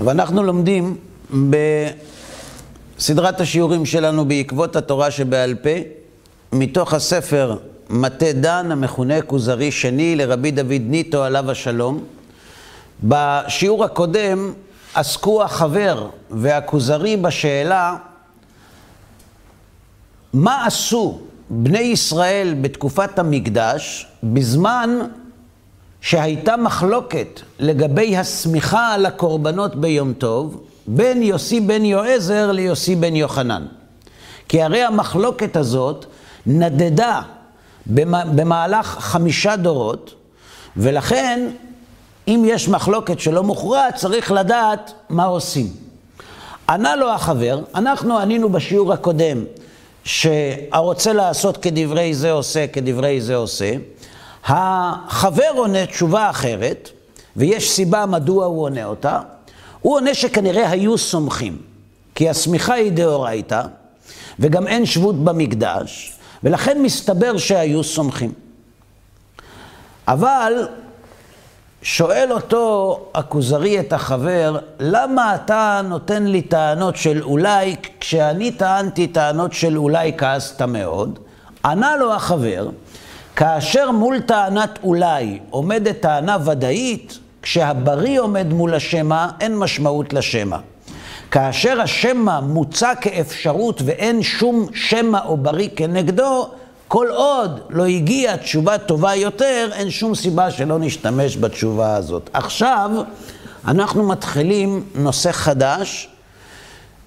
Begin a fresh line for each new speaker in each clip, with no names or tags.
ואנחנו לומדים בסדרת השיעורים שלנו בעקבות התורה שבעל פה, מתוך הספר מטה דן, המכונה כוזרי שני, לרבי דוד ניטו עליו השלום. בשיעור הקודם עסקו החבר והכוזרי בשאלה מה עשו בני ישראל בתקופת המקדש בזמן שהייתה מחלוקת לגבי הסמיכה על הקורבנות ביום טוב בין יוסי בן יועזר ליוסי בן יוחנן. כי הרי המחלוקת הזאת נדדה במהלך חמישה דורות, ולכן אם יש מחלוקת שלא מוכרעת, צריך לדעת מה עושים. ענה לו החבר, אנחנו ענינו בשיעור הקודם שהרוצה לעשות כדברי זה עושה, כדברי זה עושה. החבר עונה תשובה אחרת, ויש סיבה מדוע הוא עונה אותה. הוא עונה שכנראה היו סומכים, כי השמיכה היא דאורייתא, וגם אין שבות במקדש, ולכן מסתבר שהיו סומכים. אבל שואל אותו הכוזרי את החבר, למה אתה נותן לי טענות של אולי, כשאני טענתי טענות של אולי כעסת מאוד? ענה לו החבר, כאשר מול טענת אולי עומדת טענה ודאית, כשהבריא עומד מול השמע, אין משמעות לשמע. כאשר השמע מוצע כאפשרות ואין שום שמע או בריא כנגדו, כל עוד לא הגיעה תשובה טובה יותר, אין שום סיבה שלא נשתמש בתשובה הזאת. עכשיו אנחנו מתחילים נושא חדש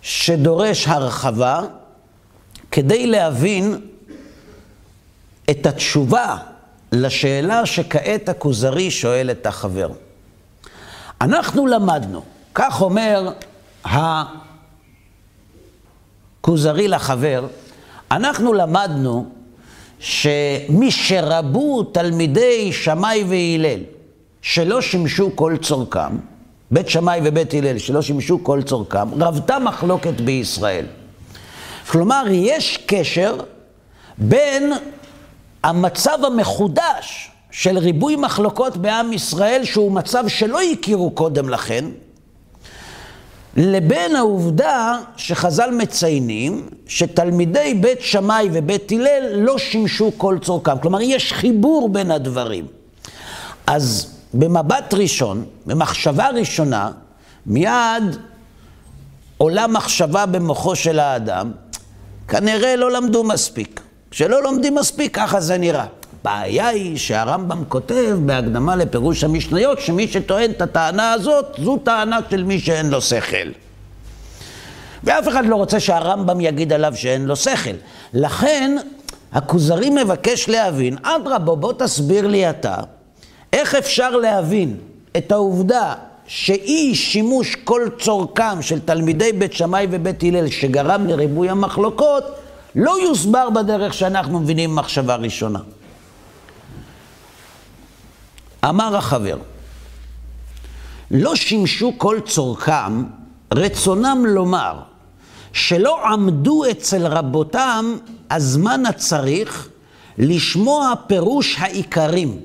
שדורש הרחבה כדי להבין את התשובה לשאלה שכעת הכוזרי שואל את החבר. אנחנו למדנו, כך אומר הכוזרי לחבר, אנחנו למדנו שמי שרבו תלמידי שמאי והלל, שלא שימשו כל צורכם, בית שמאי ובית הלל, שלא שימשו כל צורכם, רבתה מחלוקת בישראל. כלומר, יש קשר בין המצב המחודש של ריבוי מחלוקות בעם ישראל, שהוא מצב שלא הכירו קודם לכן, לבין העובדה שחז"ל מציינים שתלמידי בית שמאי ובית הלל לא שימשו כל צורכם. כלומר, יש חיבור בין הדברים. אז במבט ראשון, במחשבה ראשונה, מיד עולה מחשבה במוחו של האדם, כנראה לא למדו מספיק. כשלא לומדים מספיק, ככה זה נראה. הבעיה היא שהרמב"ם כותב בהקדמה לפירוש המשניות, שמי שטוען את הטענה הזאת, זו טענה של מי שאין לו שכל. ואף אחד לא רוצה שהרמב"ם יגיד עליו שאין לו שכל. לכן, הכוזרי מבקש להבין, אדרבה, בוא תסביר לי אתה, איך אפשר להבין את העובדה שאי שימוש כל צורכם של תלמידי בית שמאי ובית הלל, שגרם לריבוי המחלוקות, לא יוסבר בדרך שאנחנו מבינים מחשבה ראשונה. אמר החבר, לא שימשו כל צורכם, רצונם לומר שלא עמדו אצל רבותם הזמן הצריך לשמוע פירוש העיקרים,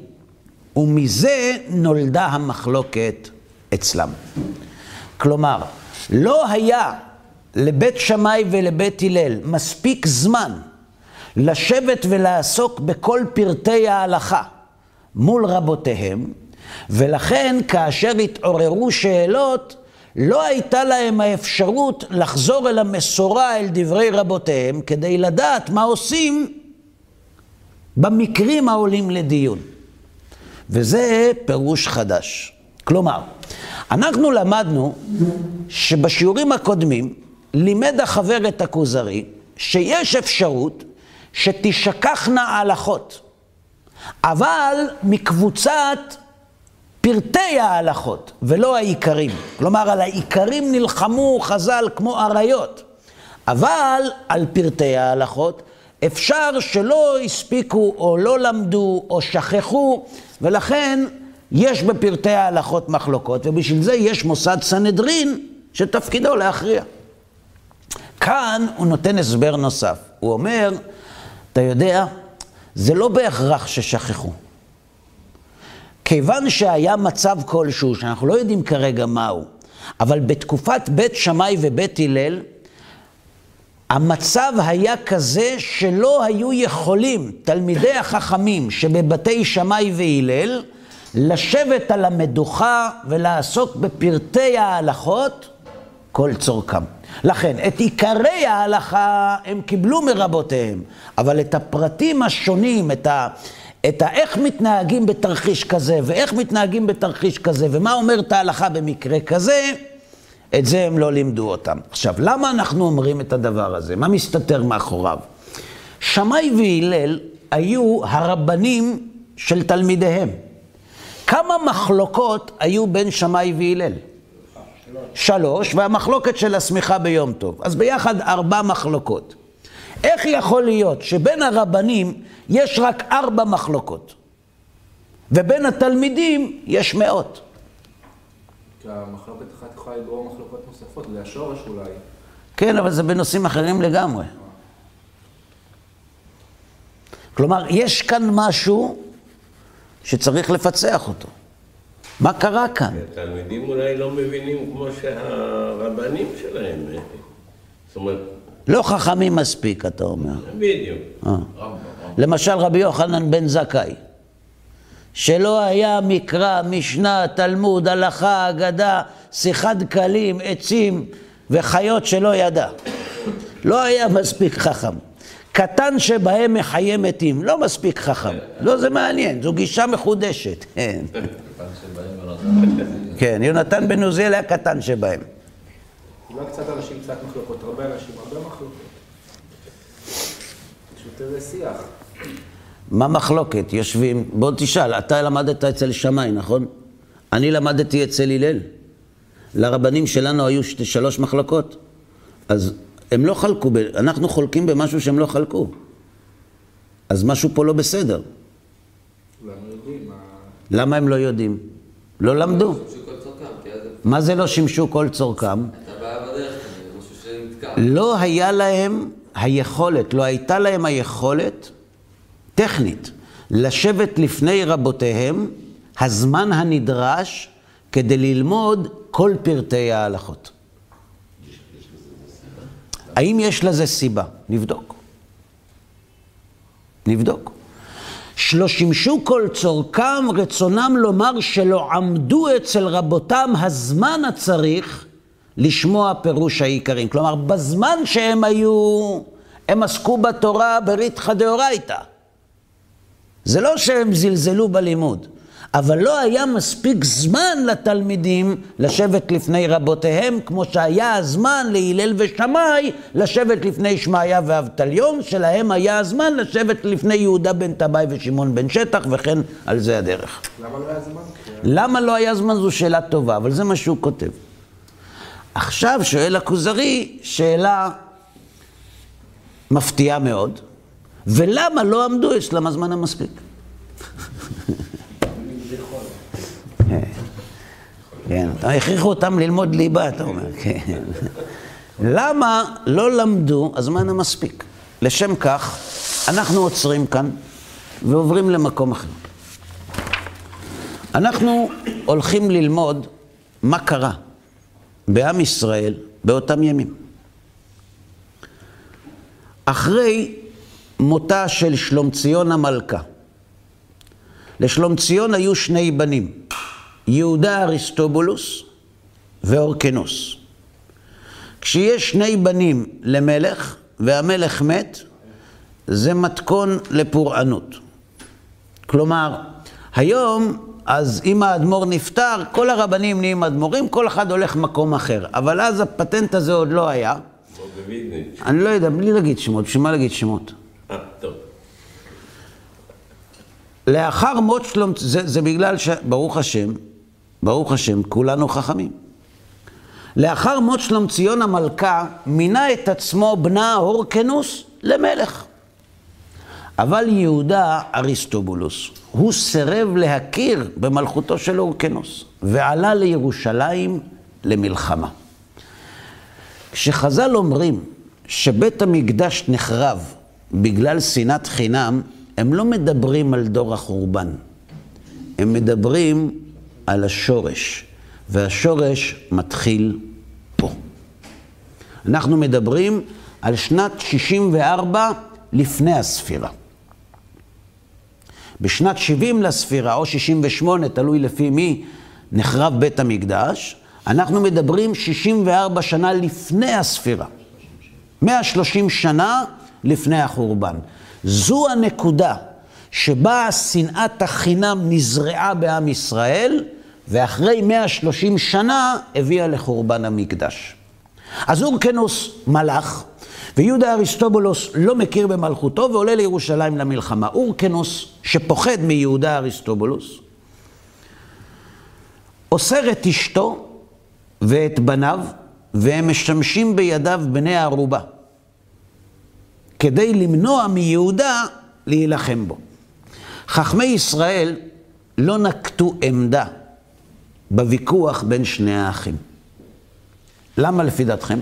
ומזה נולדה המחלוקת אצלם. כלומר, לא היה לבית שמאי ולבית הלל מספיק זמן לשבת ולעסוק בכל פרטי ההלכה. מול רבותיהם, ולכן כאשר התעוררו שאלות, לא הייתה להם האפשרות לחזור אל המסורה, אל דברי רבותיהם, כדי לדעת מה עושים במקרים העולים לדיון. וזה פירוש חדש. כלומר, אנחנו למדנו שבשיעורים הקודמים לימד החבר את הכוזרי שיש אפשרות שתשכחנה הלכות. אבל מקבוצת פרטי ההלכות, ולא העיקרים. כלומר, על העיקרים נלחמו חז"ל כמו אריות, אבל על פרטי ההלכות אפשר שלא הספיקו או לא למדו או שכחו, ולכן יש בפרטי ההלכות מחלוקות, ובשביל זה יש מוסד סנהדרין שתפקידו להכריע. כאן הוא נותן הסבר נוסף. הוא אומר, אתה יודע, זה לא בהכרח ששכחו. כיוון שהיה מצב כלשהו, שאנחנו לא יודעים כרגע מהו, אבל בתקופת בית שמאי ובית הלל, המצב היה כזה שלא היו יכולים תלמידי החכמים שבבתי שמאי והלל לשבת על המדוכה ולעסוק בפרטי ההלכות כל צורכם. לכן, את עיקרי ההלכה הם קיבלו מרבותיהם, אבל את הפרטים השונים, את ה... את ה... איך מתנהגים בתרחיש כזה, ואיך מתנהגים בתרחיש כזה, ומה אומרת ההלכה במקרה כזה, את זה הם לא לימדו אותם. עכשיו, למה אנחנו אומרים את הדבר הזה? מה מסתתר מאחוריו? שמאי והלל היו הרבנים של תלמידיהם. כמה מחלוקות היו בין שמאי והלל? שלוש, והמחלוקת של השמיכה ביום טוב. אז ביחד ארבע מחלוקות. איך יכול להיות שבין הרבנים יש רק ארבע מחלוקות, ובין התלמידים יש מאות?
כי המחלוקת אחת יכולה לגרום מחלוקות נוספות, זה השורש אולי.
כן, אבל זה בנושאים אחרים לגמרי. כלומר, יש כאן משהו שצריך לפצח אותו. מה קרה כאן?
התלמידים אולי לא מבינים כמו שהרבנים שלהם. זאת אומרת...
לא חכמים מספיק, אתה אומר.
בדיוק.
אה. למשל רבי יוחנן בן זכאי, שלא היה מקרא, משנה, תלמוד, הלכה, אגדה, שיחת דקלים, עצים וחיות שלא ידע. לא היה מספיק חכם. קטן שבהם מחיי מתים, לא מספיק חכם. לא, זה מעניין, זו גישה מחודשת. כן, כן יונתן בן עוזיאל היה קטן שבהם.
אולי קצת אנשים, קצת מחלוקות, הרבה אנשים, הרבה מחלוקות. פשוט איזה שיח.
מה מחלוקת? יושבים, בוא תשאל, אתה למדת אצל שמאי, נכון? אני למדתי אצל הלל. לרבנים שלנו היו שתי, שלוש מחלקות. אז הם לא חלקו, אנחנו חולקים במשהו שהם לא חלקו. אז משהו פה לא בסדר. למה הם לא יודעים? לא למדו. מה זה לא שימשו כל צורכם? לא היה להם היכולת, לא הייתה להם היכולת טכנית לשבת לפני רבותיהם הזמן הנדרש כדי ללמוד כל פרטי ההלכות. האם יש לזה סיבה? נבדוק. נבדוק. שלא שימשו כל צורכם, רצונם לומר שלא עמדו אצל רבותם הזמן הצריך לשמוע פירוש העיקרים. כלומר, בזמן שהם היו, הם עסקו בתורה בריתחא דאורייתא. זה לא שהם זלזלו בלימוד, אבל לא היה מספיק זמן לתלמידים לשבת לפני רבותיהם, כמו שהיה הזמן להלל ושמאי לשבת לפני שמעיה ואבטליון, שלהם היה הזמן לשבת לפני יהודה בן טבעי ושמעון בן שטח, וכן על זה הדרך.
למה לא היה זמן?
למה לא היה זמן זו שאלה טובה, אבל זה מה שהוא כותב. עכשיו שואל הכוזרי שאלה מפתיעה מאוד, ולמה לא עמדו אצלם הזמן המספיק? כן, אתה- הכריחו אותם ללמוד ליבה, אתה אומר, כן. למה לא למדו הזמן המספיק? לשם כך, אנחנו עוצרים כאן ועוברים למקום אחר. אנחנו הולכים ללמוד מה קרה בעם ישראל באותם ימים. אחרי מותה של שלומציון המלכה, לשלומציון היו שני בנים, יהודה אריסטובולוס ואורקנוס. כשיש שני בנים למלך והמלך מת, זה מתכון לפורענות. כלומר, היום, אז אם האדמו"ר נפטר, כל הרבנים נהיים אדמו"רים, כל אחד הולך מקום אחר. אבל אז הפטנט הזה עוד לא היה. אני לא יודע, בלי להגיד שמות, בשביל מה להגיד שמות?
אה, טוב.
לאחר מות שלום, זה, זה בגלל שברוך השם, ברוך השם, כולנו חכמים. לאחר מות שלומציון המלכה, מינה את עצמו בנה הורקנוס למלך. אבל יהודה אריסטובולוס, הוא סירב להכיר במלכותו של הורקנוס, ועלה לירושלים למלחמה. כשחז"ל אומרים שבית המקדש נחרב בגלל שנאת חינם, הם לא מדברים על דור החורבן, הם מדברים על השורש. והשורש מתחיל פה. אנחנו מדברים על שנת 64 לפני הספירה. בשנת 70 לספירה, או 68, תלוי לפי מי נחרב בית המקדש, אנחנו מדברים 64 שנה לפני הספירה. 130 שנה לפני החורבן. זו הנקודה שבה שנאת החינם נזרעה בעם ישראל, ואחרי 130 שנה הביאה לחורבן המקדש. אז אורקנוס מלך, ויהודה אריסטובולוס לא מכיר במלכותו ועולה לירושלים למלחמה. אורקנוס, שפוחד מיהודה אריסטובולוס, אוסר את אשתו ואת בניו, והם משמשים בידיו בני הערובה, כדי למנוע מיהודה להילחם בו. חכמי ישראל לא נקטו עמדה בוויכוח בין שני האחים. למה לפי דעתכם?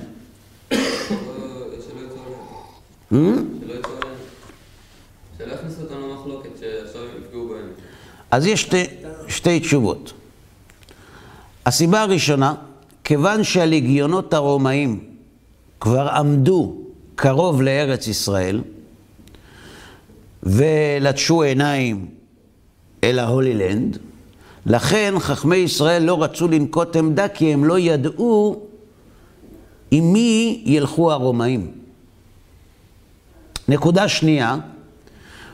בהם.
אז יש שתי, שתי תשובות. הסיבה הראשונה, כיוון שהלגיונות הרומאים כבר עמדו קרוב לארץ ישראל, ולטשו עיניים אל ההולילנד, לכן חכמי ישראל לא רצו לנקוט עמדה כי הם לא ידעו עם מי ילכו הרומאים. נקודה שנייה,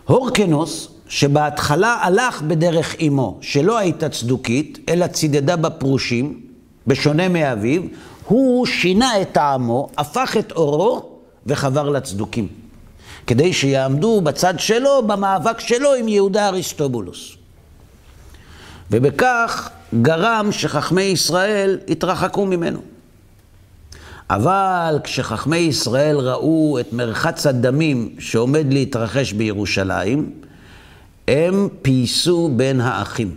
הורקנוס, שבהתחלה הלך בדרך אמו, שלא הייתה צדוקית, אלא צידדה בפרושים, בשונה מאביו, הוא שינה את טעמו, הפך את אורו וחבר לצדוקים. כדי שיעמדו בצד שלו, במאבק שלו עם יהודה אריסטובולוס. ובכך גרם שחכמי ישראל התרחקו ממנו. אבל כשחכמי ישראל ראו את מרחץ הדמים שעומד להתרחש בירושלים, הם פייסו בין האחים.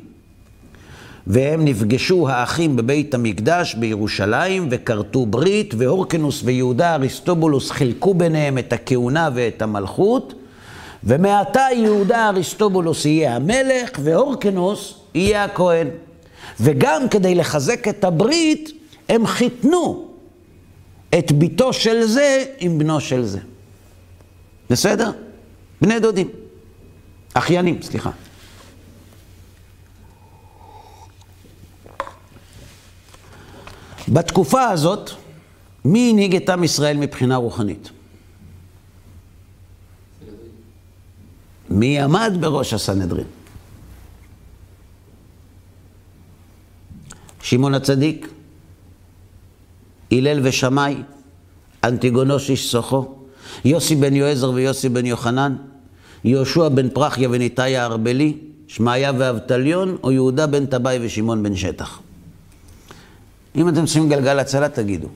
והם נפגשו האחים בבית המקדש בירושלים וכרתו ברית, והורקנוס ויהודה אריסטובולוס חילקו ביניהם את הכהונה ואת המלכות, ומעתה יהודה אריסטובולוס יהיה המלך והורקנוס יהיה הכהן. וגם כדי לחזק את הברית, הם חיתנו את ביתו של זה עם בנו של זה. בסדר? בני דודים. אחיינים, סליחה. בתקופה הזאת, מי הנהיג את עם ישראל מבחינה רוחנית? מי עמד בראש הסנהדרין? שמעון הצדיק, הלל ושמאי, אנטיגונוס איש סוחו, יוסי בן יועזר ויוסי בן יוחנן, יהושע בן פרחיה וניתאי הארבלי, שמעיה ואבטליון, או יהודה בן טבעי ושמעון בן שטח. אם אתם שמים גלגל הצלה, תגידו.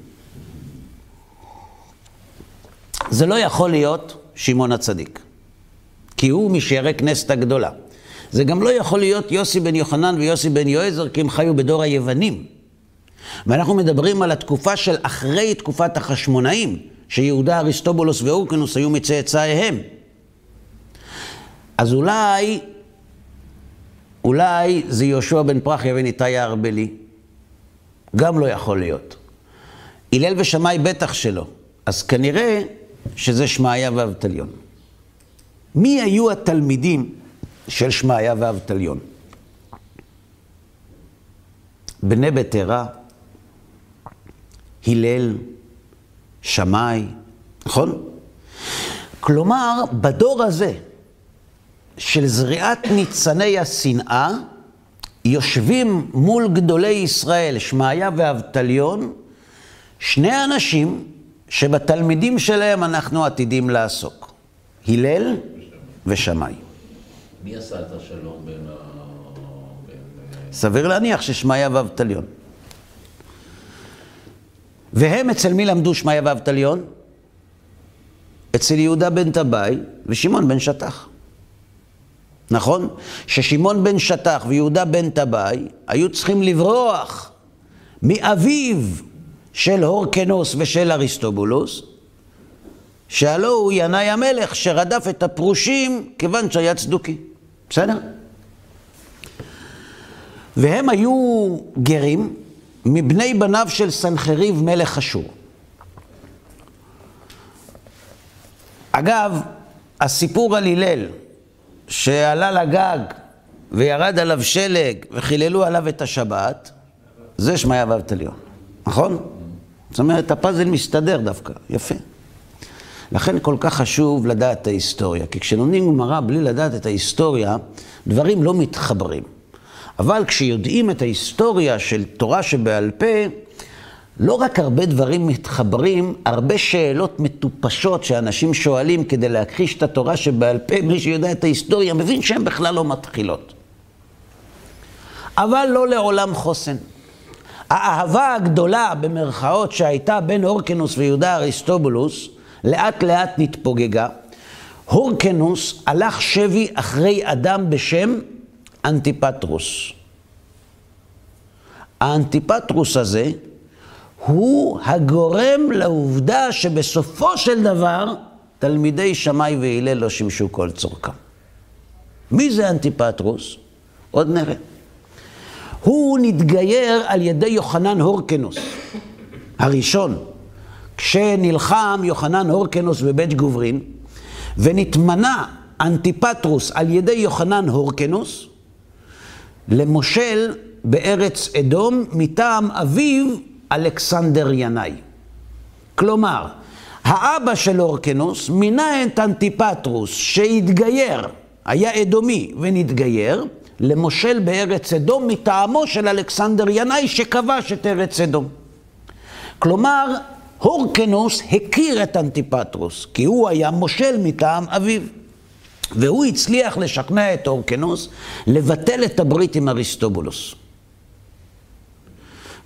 זה לא יכול להיות שמעון הצדיק, כי הוא משיירי כנסת הגדולה. זה גם לא יכול להיות יוסי בן יוחנן ויוסי בן יועזר, כי הם חיו בדור היוונים. ואנחנו מדברים על התקופה של אחרי תקופת החשמונאים, שיהודה אריסטובולוס ואורקנוס היו מצאצאיהם. אז אולי, אולי זה יהושע בן פרחיה וניתאי הארבלי. גם לא יכול להיות. הלל ושמאי בטח שלא. אז כנראה שזה שמעיה ואבטליון. מי היו התלמידים של שמעיה ואבטליון? בני בטרה, הלל, שמאי, נכון? כלומר, בדור הזה של זריעת ניצני השנאה, יושבים מול גדולי ישראל, שמעיה ואבטליון, שני אנשים שבתלמידים שלהם אנחנו עתידים לעסוק, הלל ושמאי.
מי עשה את השלום בין ה... בין...
סביר להניח ששמעיה ואבטליון. והם אצל מי למדו שמעיה ואבטליון? אצל יהודה בן טבעי ושמעון בן שטח. נכון? ששמעון בן שטח ויהודה בן טבעי היו צריכים לברוח מאביו של הורקנוס ושל אריסטובולוס, שהלא הוא ינאי המלך שרדף את הפרושים כיוון שהיה צדוקי. בסדר? והם היו גרים מבני בניו של סנחריב מלך אשור. אגב, הסיפור על הלל, שעלה לגג וירד עליו שלג וחיללו עליו את השבת, זה שמעיה ואבטליון, נכון? זאת אומרת, הפאזל מסתדר דווקא, יפה. לכן כל כך חשוב לדעת את ההיסטוריה, כי כשלומדים גמרא בלי לדעת את ההיסטוריה, דברים לא מתחברים. אבל כשיודעים את ההיסטוריה של תורה שבעל פה, לא רק הרבה דברים מתחברים, הרבה שאלות מטופשות שאנשים שואלים כדי להכחיש את התורה שבעל פה, מי שיודע את ההיסטוריה מבין שהן בכלל לא מתחילות. אבל לא לעולם חוסן. האהבה הגדולה, במרכאות, שהייתה בין הורקנוס ויהודה אריסטובולוס, לאט לאט נתפוגגה. הורקנוס הלך שבי אחרי אדם בשם אנטיפטרוס. האנטיפטרוס הזה הוא הגורם לעובדה שבסופו של דבר תלמידי שמאי והלל לא שימשו כל צורכם. מי זה אנטיפטרוס? עוד נראה. הוא נתגייר על ידי יוחנן הורקנוס, הראשון. כשנלחם יוחנן הורקנוס בבית גוברין, ונתמנה אנטיפטרוס על ידי יוחנן הורקנוס למושל בארץ אדום מטעם אביו אלכסנדר ינאי. כלומר, האבא של הורקנוס מינה את אנטיפטרוס שהתגייר, היה אדומי ונתגייר, למושל בארץ אדום מטעמו של אלכסנדר ינאי שכבש את ארץ אדום. כלומר, הורקנוס הכיר את אנטיפטרוס, כי הוא היה מושל מטעם אביו. והוא הצליח לשכנע את הורקנוס לבטל את הברית עם אריסטובולוס.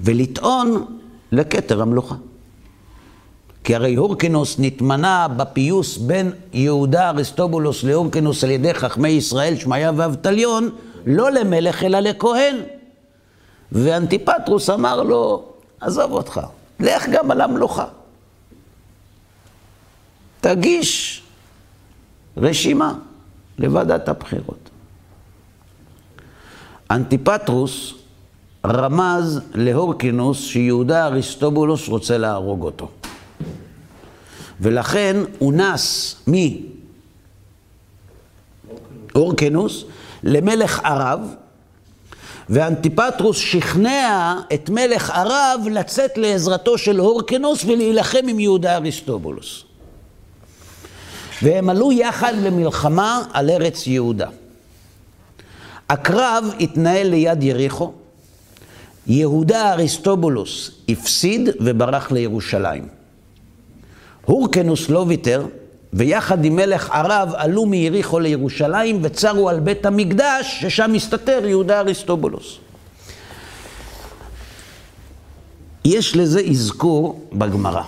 ולטעון לכתר המלוכה. כי הרי הורקנוס נתמנה בפיוס בין יהודה אריסטובולוס להורקנוס על ידי חכמי ישראל, שמעיה ואבטליון, לא למלך אלא לכהן. ואנטיפטרוס אמר לו, עזוב אותך, לך גם על המלוכה. תגיש רשימה לוועדת הבחירות. אנטיפטרוס רמז להורקינוס שיהודה אריסטובולוס רוצה להרוג אותו. ולכן הוא נס מאורקנוס למלך ערב, ואנטיפטרוס שכנע את מלך ערב לצאת לעזרתו של הורקנוס ולהילחם עם יהודה אריסטובולוס. והם עלו יחד למלחמה על ארץ יהודה. הקרב התנהל ליד יריחו. יהודה אריסטובולוס הפסיד וברח לירושלים. הורקנוס לא ויתר, ויחד עם מלך ערב עלו מיריחו לירושלים וצרו על בית המקדש, ששם מסתתר יהודה אריסטובולוס. יש לזה אזכור בגמרא.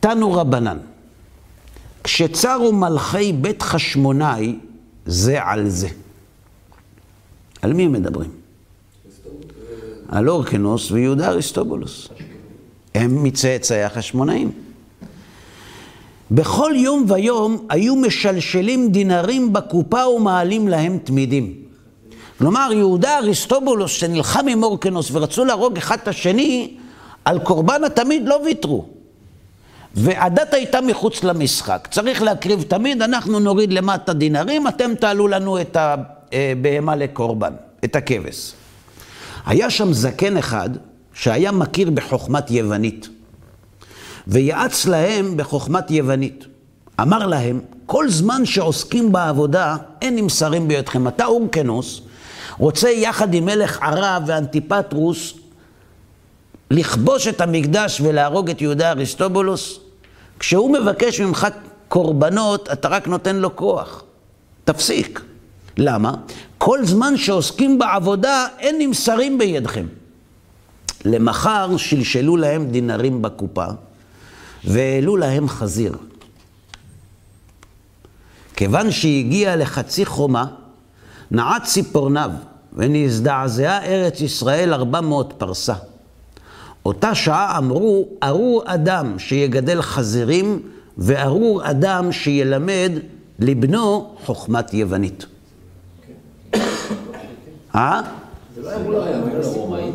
תנו רבנן, כשצרו מלכי בית חשמונאי זה על זה. על מי הם מדברים? על אורקנוס ויהודה אריסטובולוס. הם מצאצאי החשמונאים. בכל יום ויום היו משלשלים דינרים בקופה ומעלים להם תמידים. כלומר, יהודה אריסטובולוס שנלחם עם אורקנוס ורצו להרוג אחד את השני, על קורבן התמיד לא ויתרו. והדת הייתה מחוץ למשחק. צריך להקריב תמיד, אנחנו נוריד למטה דינרים, אתם תעלו לנו את הבהמה לקורבן, את הכבש. היה שם זקן אחד שהיה מכיר בחוכמת יוונית, ויעץ להם בחוכמת יוונית. אמר להם, כל זמן שעוסקים בעבודה, אין נמסרים בידכם. אתה אורקנוס, רוצה יחד עם מלך ערב ואנטיפטרוס לכבוש את המקדש ולהרוג את יהודה אריסטובולוס? כשהוא מבקש ממך קורבנות, אתה רק נותן לו כוח. תפסיק. למה? כל זמן שעוסקים בעבודה, אין נמסרים בידכם. למחר שלשלו להם דינרים בקופה והעלו להם חזיר. כיוון שהגיע לחצי חומה, נעץ ציפורניו ונזדעזעה ארץ ישראל ארבע מאות פרסה. אותה שעה אמרו, ארור אדם שיגדל חזירים, וארור אדם שילמד לבנו חוכמת יוונית. אה?
זה לא היה מול הרומאים,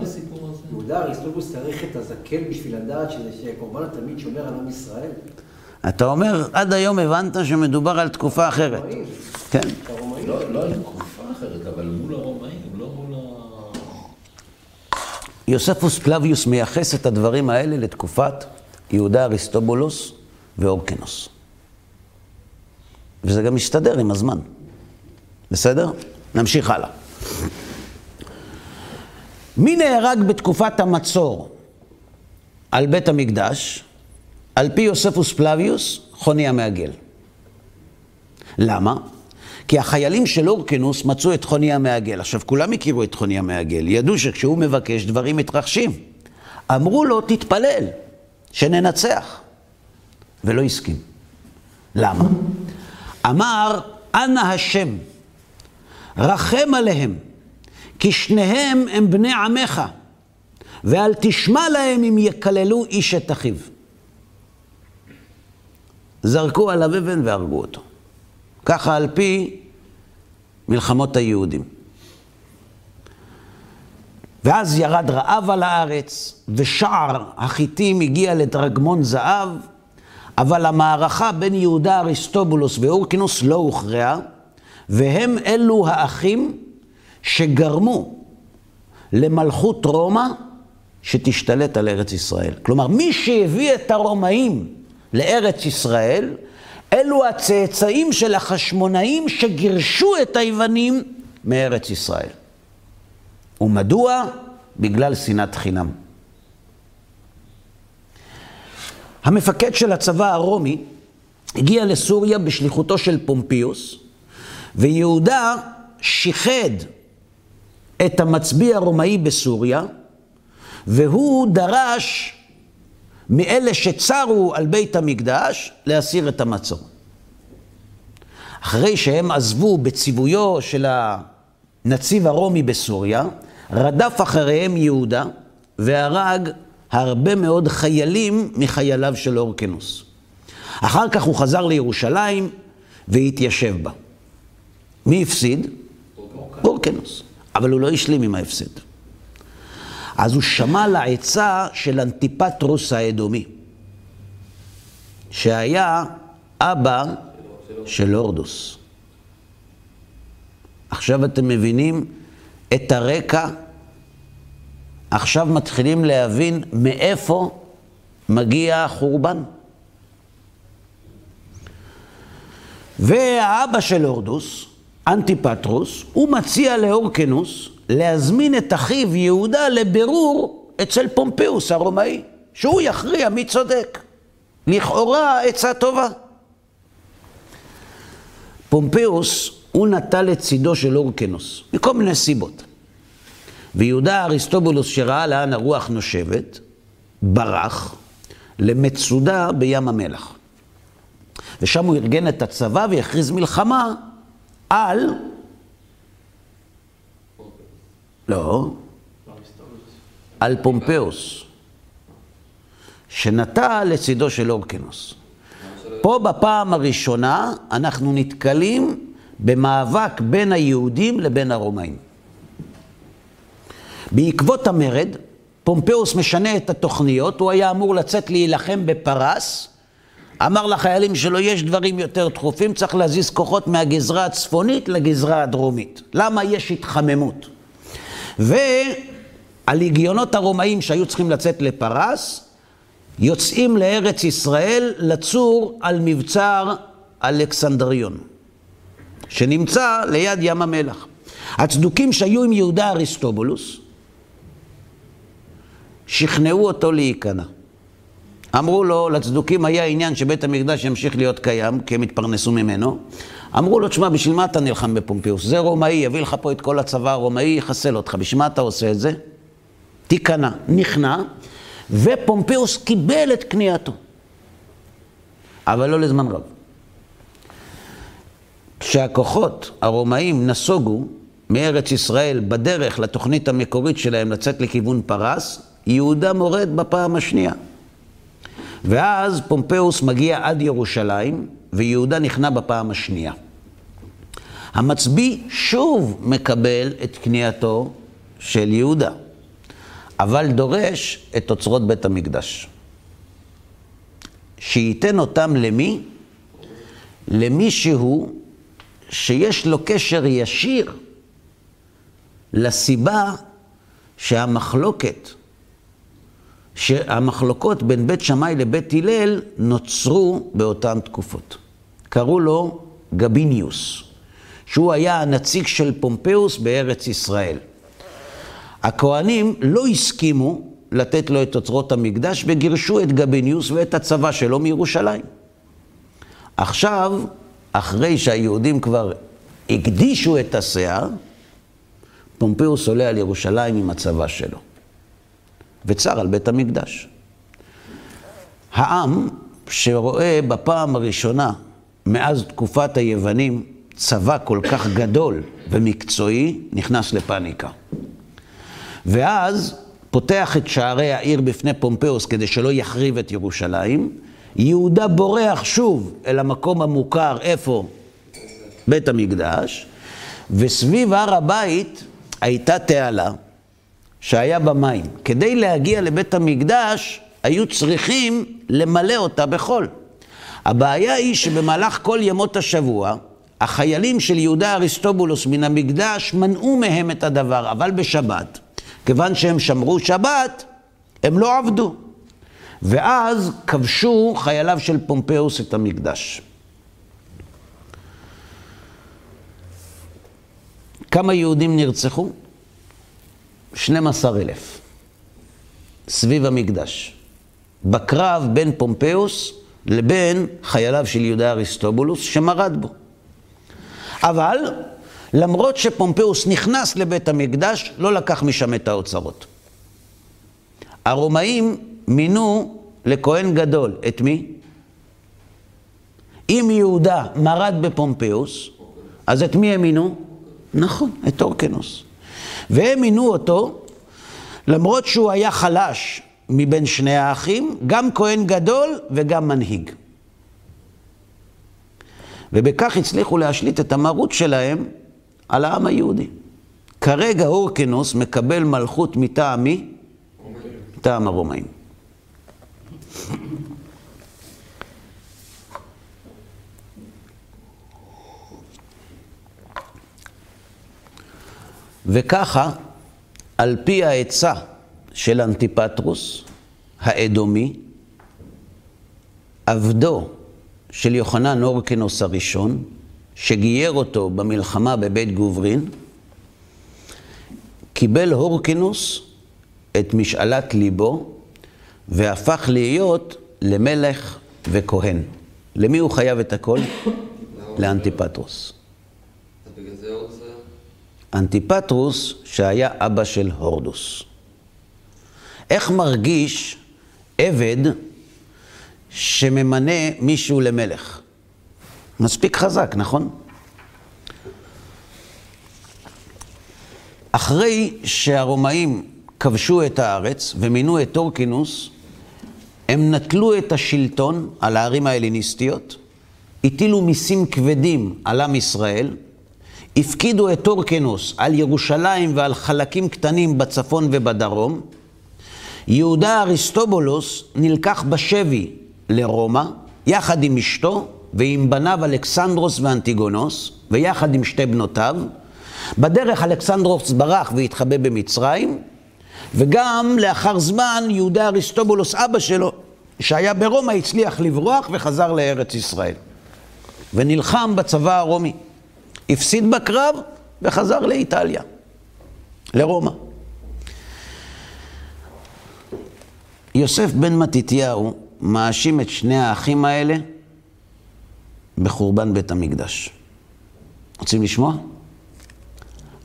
יהודה אריסטובוס צריך את הזקן בשביל לדעת שזה- שקורבן התמיד שומר על עם ישראל?
אתה אומר, עד היום הבנת שמדובר על תקופה אחרת. כן.
לא לא על תקופה אחרת, אבל מול הרומאים, לא מול ה...
יוספוס פלביוס מייחס את הדברים האלה לתקופת יהודה אריסטובולוס ואורקנוס. וזה גם מסתדר עם הזמן. בסדר? נמשיך הלאה. מי נהרג בתקופת המצור על בית המקדש? על פי יוספוס פלביוס, חוני המעגל. למה? כי החיילים של אורקנוס מצאו את חוני המעגל. עכשיו, כולם הכירו את חוני המעגל, ידעו שכשהוא מבקש דברים מתרחשים. אמרו לו, תתפלל, שננצח. ולא הסכים. למה? אמר, אנא השם, רחם עליהם, כי שניהם הם בני עמך, ואל תשמע להם אם יקללו איש את אחיו. זרקו עליו אבן והרגו אותו. ככה על פי מלחמות היהודים. ואז ירד רעב על הארץ, ושער החיטים הגיע לדרגמון זהב, אבל המערכה בין יהודה אריסטובולוס ואורקינוס לא הוכרעה, והם אלו האחים שגרמו למלכות רומא שתשתלט על ארץ ישראל. כלומר, מי שהביא את הרומאים לארץ ישראל, אלו הצאצאים של החשמונאים שגירשו את היוונים מארץ ישראל. ומדוע? בגלל שנאת חינם. המפקד של הצבא הרומי הגיע לסוריה בשליחותו של פומפיוס, ויהודה שיחד את המצביא הרומאי בסוריה, והוא דרש מאלה שצרו על בית המקדש להסיר את המצור. אחרי שהם עזבו בציוויו של הנציב הרומי בסוריה, רדף אחריהם יהודה והרג הרבה מאוד חיילים מחייליו של אורקנוס. אחר כך הוא חזר לירושלים והתיישב בה. מי הפסיד? אורקנוס. אבל הוא לא השלים עם ההפסד. אז הוא שמע לעצה של אנטיפטרוס האדומי, שהיה אבא של הורדוס. עכשיו אתם מבינים את הרקע? עכשיו מתחילים להבין מאיפה מגיע החורבן. והאבא של הורדוס, אנטיפטרוס, הוא מציע לאורקנוס להזמין את אחיו יהודה לבירור אצל פומפיוס הרומאי, שהוא יכריע מי צודק. לכאורה עצה טובה. פומפיוס, הוא נטה לצידו של אורקנוס, מכל מיני סיבות. ויהודה אריסטובולוס, שראה לאן הרוח נושבת, ברח למצודה בים המלח. ושם הוא ארגן את הצבא והכריז מלחמה על... לא, על פומפיוס, שנטע לצידו של אורקנוס. פה בפעם הראשונה אנחנו נתקלים במאבק בין היהודים לבין הרומאים. בעקבות המרד, פומפיוס משנה את התוכניות, הוא היה אמור לצאת להילחם בפרס, אמר לחיילים שלו, יש דברים יותר דחופים, צריך להזיז כוחות מהגזרה הצפונית לגזרה הדרומית. למה יש התחממות? והליגיונות הרומאים שהיו צריכים לצאת לפרס, יוצאים לארץ ישראל לצור על מבצר אלכסנדריון, שנמצא ליד ים המלח. הצדוקים שהיו עם יהודה אריסטובולוס, שכנעו אותו להיכנע. אמרו לו, לצדוקים היה עניין שבית המקדש ימשיך להיות קיים, כי הם התפרנסו ממנו. אמרו לו, תשמע, בשביל מה אתה נלחם בפומפיוס? זה רומאי, יביא לך פה את כל הצבא הרומאי, יחסל אותך. בשביל מה אתה עושה את זה? תיכנע. נכנע, ופומפיוס קיבל את כניעתו. אבל לא לזמן רב. כשהכוחות הרומאים נסוגו מארץ ישראל בדרך לתוכנית המקורית שלהם לצאת לכיוון פרס, יהודה מורד בפעם השנייה. ואז פומפיוס מגיע עד ירושלים, ויהודה נכנע בפעם השנייה. המצביא שוב מקבל את כניעתו של יהודה, אבל דורש את אוצרות בית המקדש. שייתן אותם למי? למישהו שיש לו קשר ישיר לסיבה שהמחלוקת, שהמחלוקות בין בית שמאי לבית הלל נוצרו באותן תקופות. קראו לו גביניוס, שהוא היה הנציג של פומפאוס בארץ ישראל. הכהנים לא הסכימו לתת לו את אוצרות המקדש וגירשו את גביניוס ואת הצבא שלו מירושלים. עכשיו, אחרי שהיהודים כבר הגדישו את הסאה, פומפאוס עולה על ירושלים עם הצבא שלו, וצר על בית המקדש. העם שרואה בפעם הראשונה מאז תקופת היוונים צבא כל כך גדול ומקצועי, נכנס לפאניקה. ואז פותח את שערי העיר בפני פומפאוס כדי שלא יחריב את ירושלים. יהודה בורח שוב אל המקום המוכר, איפה? בית המקדש. וסביב הר הבית הייתה תעלה שהיה בה מים. כדי להגיע לבית המקדש, היו צריכים למלא אותה בחול. הבעיה היא שבמהלך כל ימות השבוע, החיילים של יהודה אריסטובולוס מן המקדש מנעו מהם את הדבר, אבל בשבת, כיוון שהם שמרו שבת, הם לא עבדו. ואז כבשו חייליו של פומפאוס את המקדש. כמה יהודים נרצחו? 12 אלף, סביב המקדש. בקרב בין פומפאוס לבין חייליו של יהודה אריסטובולוס שמרד בו. אבל למרות שפומפאוס נכנס לבית המקדש, לא לקח משם את האוצרות. הרומאים מינו לכהן גדול, את מי? אם יהודה מרד בפומפאוס, אז את מי הם מינו? נכון, את הורקנוס. והם מינו אותו, למרות שהוא היה חלש מבין שני האחים, גם כהן גדול וגם מנהיג. ובכך הצליחו להשליט את המרות שלהם על העם היהודי. כרגע אורקנוס מקבל מלכות מטעם מי? מטעם הרומאים. וככה, על פי העצה של אנטיפטרוס, האדומי, עבדו של יוחנן אורקנוס הראשון, שגייר אותו במלחמה בבית גוברין, קיבל הורקנוס את משאלת ליבו והפך להיות למלך וכהן. למי הוא חייב את הכל? לאנטיפטרוס.
בגלל זה...
אנטיפטרוס שהיה אבא של הורדוס. איך מרגיש עבד שממנה מישהו למלך? מספיק חזק, נכון? אחרי שהרומאים כבשו את הארץ ומינו את הורקנוס, הם נטלו את השלטון על הערים ההליניסטיות, הטילו מיסים כבדים על עם ישראל, הפקידו את הורקנוס על ירושלים ועל חלקים קטנים בצפון ובדרום. יהודה אריסטובולוס נלקח בשבי לרומא, יחד עם אשתו ועם בניו אלכסנדרוס ואנטיגונוס, ויחד עם שתי בנותיו. בדרך אלכסנדרוס ברח והתחבא במצרים, וגם לאחר זמן יהודה אריסטובולוס, אבא שלו, שהיה ברומא, הצליח לברוח וחזר לארץ ישראל. ונלחם בצבא הרומי. הפסיד בקרב וחזר לאיטליה, לרומא. יוסף בן מתתיהו מאשים את שני האחים האלה בחורבן בית המקדש. רוצים לשמוע?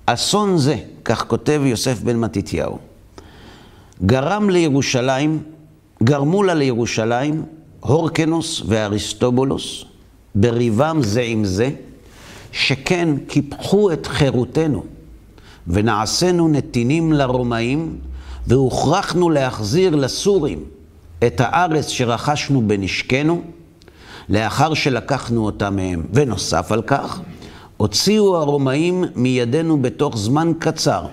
אסון זה, כך כותב יוסף בן מתתיהו, גרם לירושלים, גרמו לה לירושלים הורקנוס ואריסטובולוס בריבם זה עם זה, שכן קיפחו את חירותנו ונעשינו נתינים לרומאים והוכרחנו להחזיר לסורים את הארץ שרכשנו בנשקנו לאחר שלקחנו אותה מהם. ונוסף על כך, הוציאו הרומאים מידינו בתוך זמן קצר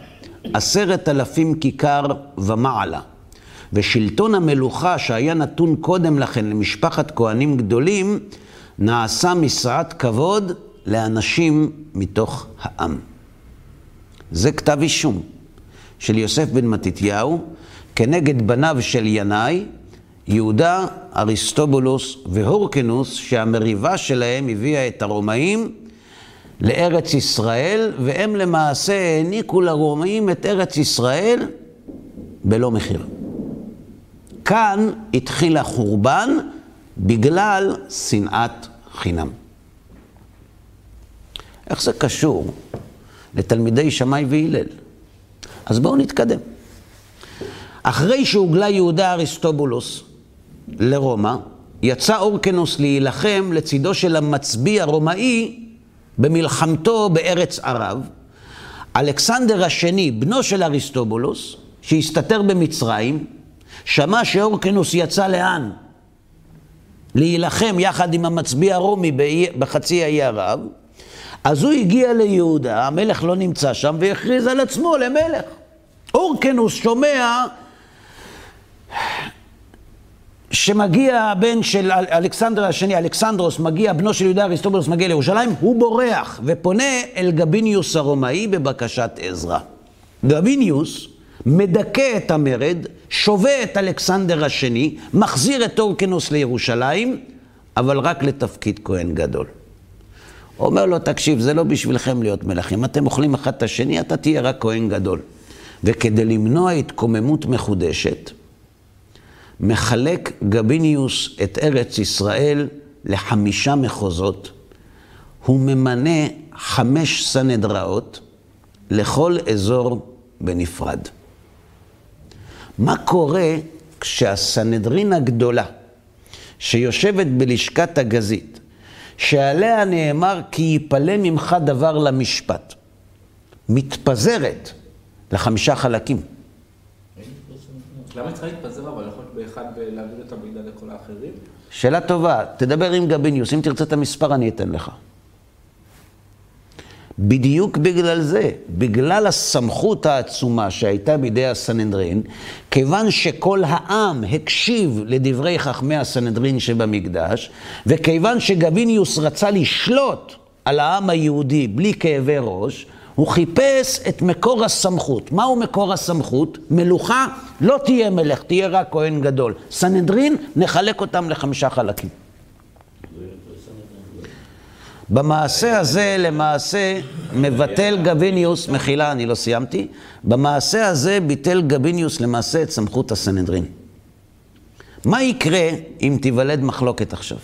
עשרת אלפים כיכר ומעלה. ושלטון המלוכה שהיה נתון קודם לכן למשפחת כהנים גדולים, נעשה משרת כבוד לאנשים מתוך העם. זה כתב אישום של יוסף בן מתתיהו כנגד בניו של ינאי, יהודה, אריסטובולוס והורקנוס, שהמריבה שלהם הביאה את הרומאים לארץ ישראל, והם למעשה העניקו לרומאים את ארץ ישראל בלא מחיר. כאן התחיל החורבן בגלל שנאת חינם. איך זה קשור לתלמידי שמאי והלל? אז בואו נתקדם. אחרי שהוגלה יהודה אריסטובולוס לרומא, יצא אורקנוס להילחם לצידו של המצביא הרומאי במלחמתו בארץ ערב. אלכסנדר השני, בנו של אריסטובולוס, שהסתתר במצרים, שמע שאורקנוס יצא לאן? להילחם יחד עם המצביא הרומי בחצי האי ערב, אז הוא הגיע ליהודה, המלך לא נמצא שם, והכריז על עצמו למלך. אורקנוס שומע שמגיע הבן של אלכסנדר השני, אלכסנדרוס, מגיע, בנו של יהודה אריסטובולוס מגיע לירושלים, הוא בורח ופונה אל גביניוס הרומאי בבקשת עזרה. גביניוס מדכא את המרד, שובה את אלכסנדר השני, מחזיר את אורקנוס לירושלים, אבל רק לתפקיד כהן גדול. אומר לו, תקשיב, זה לא בשבילכם להיות מלכים, אתם אוכלים אחד את השני, אתה תהיה רק כהן גדול. וכדי למנוע התקוממות מחודשת, מחלק גביניוס את ארץ ישראל לחמישה מחוזות. הוא ממנה חמש סנהדראות לכל אזור בנפרד. מה קורה כשהסנהדרין הגדולה, שיושבת בלשכת הגזית, שעליה נאמר כי יפלא ממך דבר למשפט, מתפזרת לחמישה חלקים.
למה צריכה להתפזר אבל יכול להיות באחד ולהעביר את המידע לכל האחרים?
שאלה טובה, תדבר עם גביניוס, אם תרצה את המספר אני אתן לך. בדיוק בגלל זה, בגלל הסמכות העצומה שהייתה בידי הסנהדרין, כיוון שכל העם הקשיב לדברי חכמי הסנהדרין שבמקדש, וכיוון שגביניוס רצה לשלוט על העם היהודי בלי כאבי ראש, הוא חיפש את מקור הסמכות. מהו מקור הסמכות? מלוכה לא תהיה מלך, תהיה רק כהן גדול. סנהדרין, נחלק אותם לחמישה חלקים. במעשה הזה למעשה מבטל גביניוס, מחילה, אני לא סיימתי, במעשה הזה ביטל גביניוס למעשה את סמכות הסנהדרין. מה יקרה אם תיוולד מחלוקת עכשיו?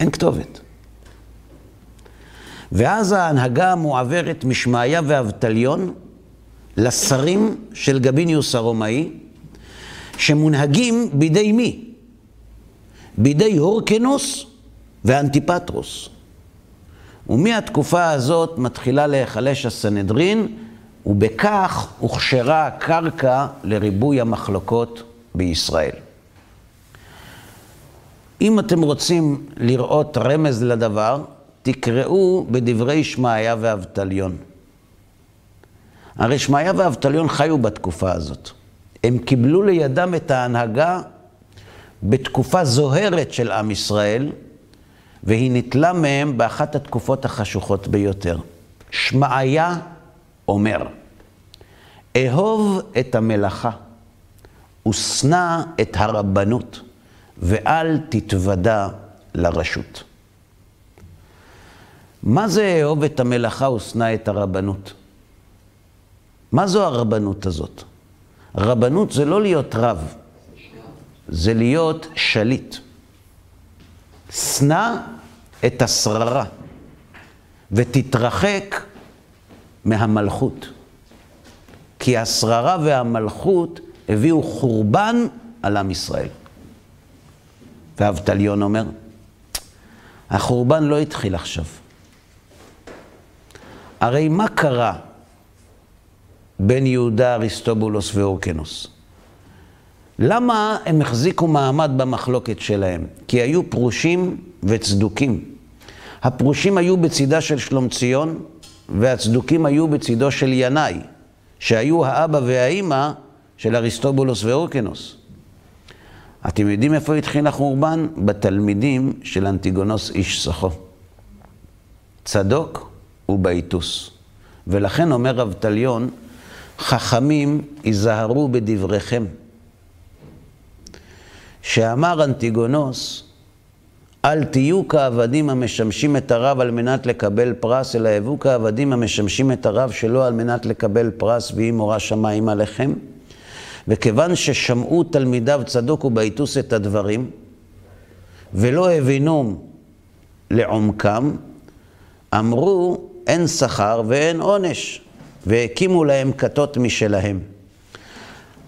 אין
כתובת. ואז ההנהגה מועברת משמעיה ואבטליון לשרים של גביניוס הרומאי, שמונהגים בידי מי? בידי הורקנוס ואנטיפטרוס. ומהתקופה הזאת מתחילה להיחלש הסנהדרין, ובכך הוכשרה הקרקע לריבוי המחלוקות בישראל. אם אתם רוצים לראות רמז לדבר, תקראו בדברי שמעיה ואבטליון. הרי שמעיה ואבטליון חיו בתקופה הזאת. הם קיבלו לידם את ההנהגה בתקופה זוהרת של עם ישראל, והיא ניטלה מהם באחת התקופות החשוכות ביותר. שמעיה אומר, אהוב את המלאכה ושנא את הרבנות, ואל תתוודע לרשות. מה זה אהוב את המלאכה ושנא את הרבנות? מה זו הרבנות הזאת? רבנות זה לא להיות רב, זה להיות שליט. שנא את השררה ותתרחק מהמלכות. כי השררה והמלכות הביאו חורבן על עם ישראל. ואבטליון אומר, החורבן לא התחיל עכשיו. הרי מה קרה בין יהודה, אריסטובולוס ואורקנוס? למה הם החזיקו מעמד במחלוקת שלהם? כי היו פרושים וצדוקים. הפרושים היו בצידה של שלומציון, והצדוקים היו בצידו של ינאי, שהיו האבא והאימא של אריסטובולוס ואורקנוס. אתם יודעים איפה התחיל החורבן? בתלמידים של אנטיגונוס איש סחו. צדוק ובייטוס. ולכן אומר אבטליון, חכמים היזהרו בדבריכם. שאמר אנטיגונוס, אל תהיו כעבדים המשמשים את הרב על מנת לקבל פרס, אלא הבו כעבדים המשמשים את הרב שלא על מנת לקבל פרס, ויהי מורא שמיים עליכם. וכיוון ששמעו תלמידיו צדוק ובייטוס את הדברים, ולא הבינום לעומקם, אמרו אין שכר ואין עונש, והקימו להם כתות משלהם.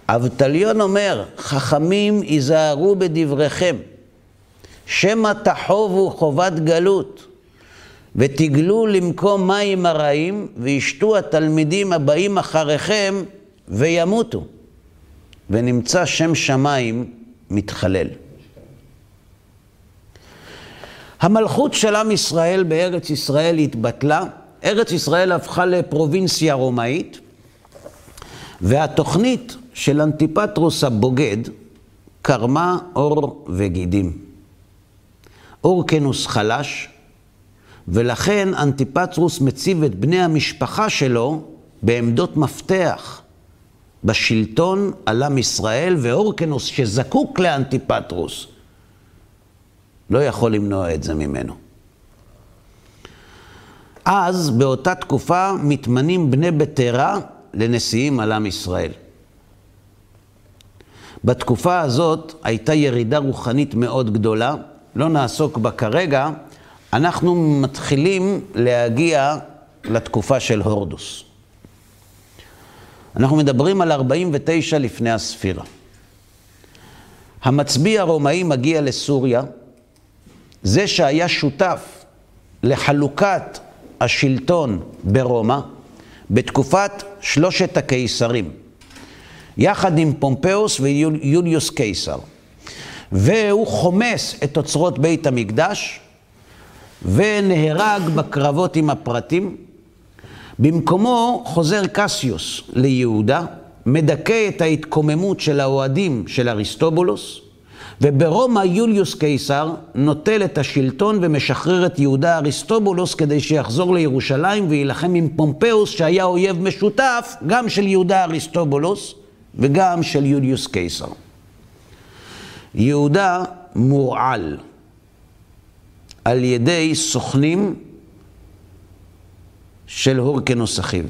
אבטליון אומר, חכמים היזהרו בדבריכם, שמא תחובו חובת גלות, ותגלו למקום מים הרעים, וישתו התלמידים הבאים אחריכם וימותו. ונמצא שם שמיים מתחלל. המלכות של עם ישראל בארץ ישראל התבטלה, ארץ ישראל הפכה לפרובינציה רומאית, והתוכנית של אנטיפטרוס הבוגד קרמה עור וגידים. אורקנוס חלש, ולכן אנטיפטרוס מציב את בני המשפחה שלו בעמדות מפתח בשלטון על עם ישראל, ואורקנוס שזקוק לאנטיפטרוס, לא יכול למנוע את זה ממנו. אז, באותה תקופה, מתמנים בני בטרה לנשיאים על עם ישראל. בתקופה הזאת הייתה ירידה רוחנית מאוד גדולה, לא נעסוק בה כרגע, אנחנו מתחילים להגיע לתקופה של הורדוס. אנחנו מדברים על 49 לפני הספירה. המצביא הרומאי מגיע לסוריה, זה שהיה שותף לחלוקת השלטון ברומא בתקופת שלושת הקיסרים, יחד עם פומפאוס ויוליוס קיסר. והוא חומס את אוצרות בית המקדש ונהרג בקרבות עם הפרתים. במקומו חוזר קסיוס ליהודה, מדכא את ההתקוממות של האוהדים של אריסטובולוס, וברומא יוליוס קיסר נוטל את השלטון ומשחרר את יהודה אריסטובולוס כדי שיחזור לירושלים ויילחם עם פומפאוס שהיה אויב משותף גם של יהודה אריסטובולוס וגם של יוליוס קיסר. יהודה מורעל על ידי סוכנים של הורקנוס אחיו,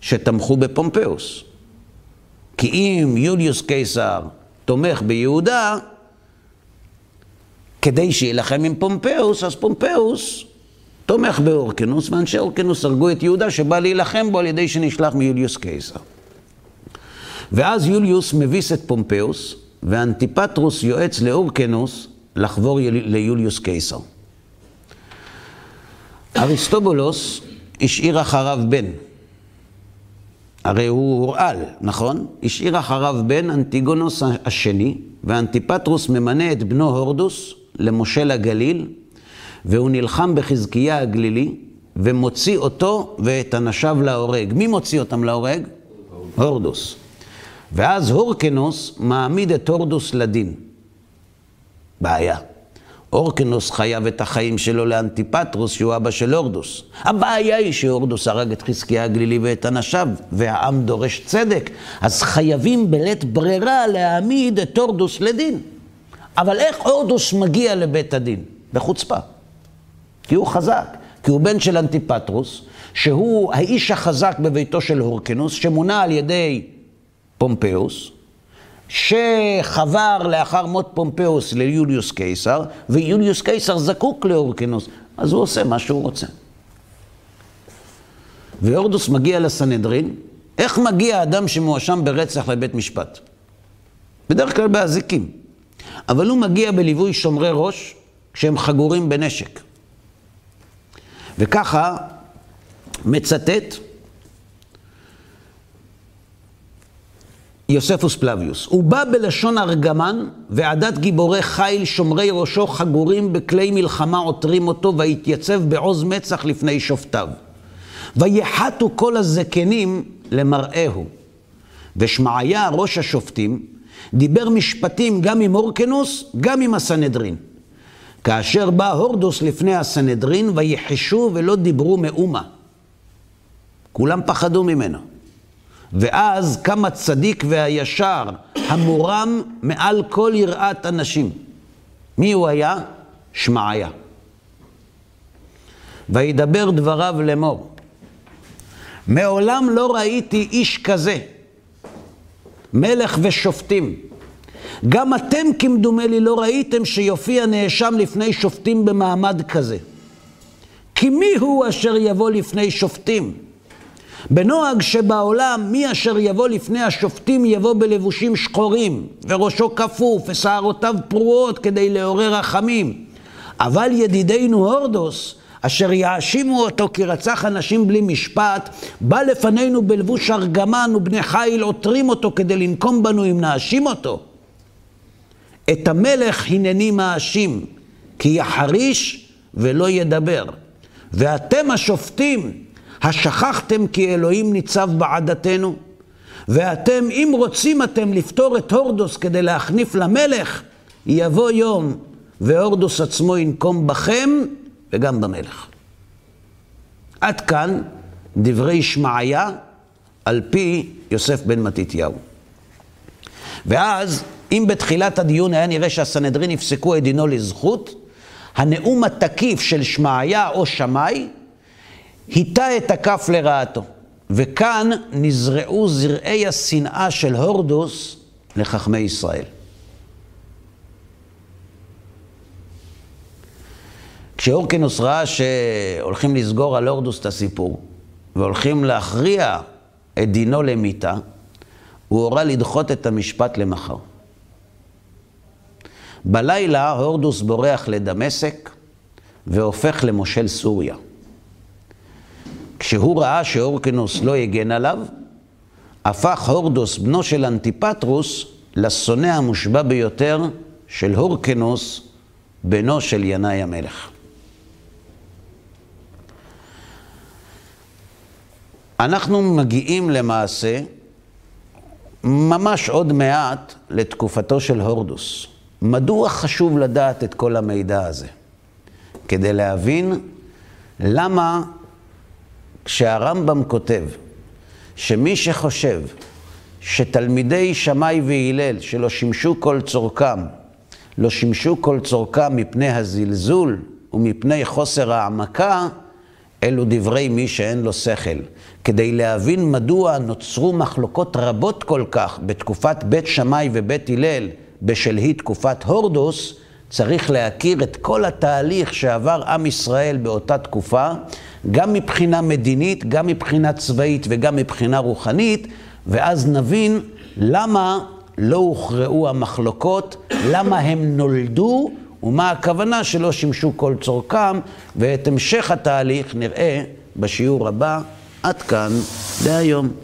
שתמכו בפומפאוס. כי אם יוליוס קיסר תומך ביהודה, כדי שיילחם עם פומפאוס, אז פומפאוס תומך בהורקנוס, ואנשי הורקנוס הרגו את יהודה שבא להילחם בו על ידי שנשלח מיוליוס קיסר. ואז יוליוס מביס את פומפאוס, ואנטיפטרוס יועץ להורקנוס לחבור ליוליוס קיסר. אריסטובולוס השאיר אחריו בן. הרי הוא הורעל, נכון? השאיר אחריו בן אנטיגונוס השני, ואנטיפטרוס ממנה את בנו הורדוס למושל הגליל, והוא נלחם בחזקיה הגלילי, ומוציא אותו ואת אנשיו להורג. מי מוציא אותם להורג? הורדוס. ואז הורקנוס מעמיד את הורדוס לדין. בעיה. הורקנוס חייב את החיים שלו לאנטיפטרוס, שהוא אבא של הורדוס. הבעיה היא שהורדוס הרג את חזקיה הגלילי ואת אנשיו, והעם דורש צדק, אז חייבים בלית ברירה להעמיד את הורדוס לדין. אבל איך הורדוס מגיע לבית הדין? בחוצפה. כי הוא חזק, כי הוא בן של אנטיפטרוס, שהוא האיש החזק בביתו של הורקנוס, שמונה על ידי פומפאוס, שחבר לאחר מות פומפאוס ליוליוס קיסר, ויוליוס קיסר זקוק להורקנוס, אז הוא עושה מה שהוא רוצה. והורדוס מגיע לסנהדרין, איך מגיע אדם שמואשם ברצח לבית משפט? בדרך כלל באזיקים. אבל הוא מגיע בליווי שומרי ראש כשהם חגורים בנשק. וככה מצטט יוספוס פלביוס. הוא בא בלשון ארגמן, ועדת גיבורי חיל שומרי ראשו חגורים בכלי מלחמה עותרים אותו, והתייצב בעוז מצח לפני שופטיו. ויחתו כל הזקנים למראהו. ושמעיה, ראש השופטים, דיבר משפטים גם עם אורקנוס, גם עם הסנהדרין. כאשר בא הורדוס לפני הסנהדרין, ויחשו ולא דיברו מאומה. כולם פחדו ממנו. ואז קם הצדיק והישר, המורם מעל כל יראת אנשים. מי הוא היה? שמעיה. וידבר דבריו לאמור. מעולם לא ראיתי איש כזה, מלך ושופטים. גם אתם כמדומה לי לא ראיתם שיופיע נאשם לפני שופטים במעמד כזה. כי מי הוא אשר יבוא לפני שופטים? בנוהג שבעולם מי אשר יבוא לפני השופטים יבוא בלבושים שחורים, וראשו כפוף, ושערותיו פרועות כדי לעורר רחמים. אבל ידידנו הורדוס, אשר יאשימו אותו כי רצח אנשים בלי משפט, בא לפנינו בלבוש ארגמן ובני חיל עותרים אותו כדי לנקום בנו אם נאשים אותו. את המלך הנני מאשים, כי יחריש ולא ידבר. ואתם השופטים, השכחתם כי אלוהים ניצב בעדתנו? ואתם, אם רוצים אתם לפתור את הורדוס כדי להחניף למלך, יבוא יום והורדוס עצמו ינקום בכם וגם במלך. עד כאן דברי שמעיה על פי יוסף בן מתתיהו. ואז, אם בתחילת הדיון היה נראה שהסנהדרין יפסקו את דינו לזכות, הנאום התקיף של שמעיה או שמאי היטה את הכף לרעתו. וכאן נזרעו זרעי השנאה של הורדוס לחכמי ישראל. כשאורקנוס ראה שהולכים לסגור על הורדוס את הסיפור, והולכים להכריע את דינו למיתה, הוא הורה לדחות את המשפט למחר. בלילה הורדוס בורח לדמשק והופך למושל סוריה. כשהוא ראה שאורקנוס לא הגן עליו, הפך הורדוס, בנו של אנטיפטרוס, לשונא המושבע ביותר של הורקנוס, בנו של ינאי המלך. אנחנו מגיעים למעשה, ממש עוד מעט, לתקופתו של הורדוס. מדוע חשוב לדעת את כל המידע הזה? כדי להבין למה כשהרמב"ם כותב שמי שחושב שתלמידי שמאי והלל שלא שימשו כל צורכם, לא שימשו כל צורכם מפני הזלזול ומפני חוסר העמקה, אלו דברי מי שאין לו שכל. כדי להבין מדוע נוצרו מחלוקות רבות כל כך בתקופת בית שמאי ובית הלל בשלהי תקופת הורדוס, צריך להכיר את כל התהליך שעבר עם ישראל באותה תקופה, גם מבחינה מדינית, גם מבחינה צבאית וגם מבחינה רוחנית, ואז נבין למה לא הוכרעו המחלוקות, למה הם נולדו, ומה הכוונה שלא שימשו כל צורכם, ואת המשך התהליך נראה בשיעור הבא. עד כאן להיום.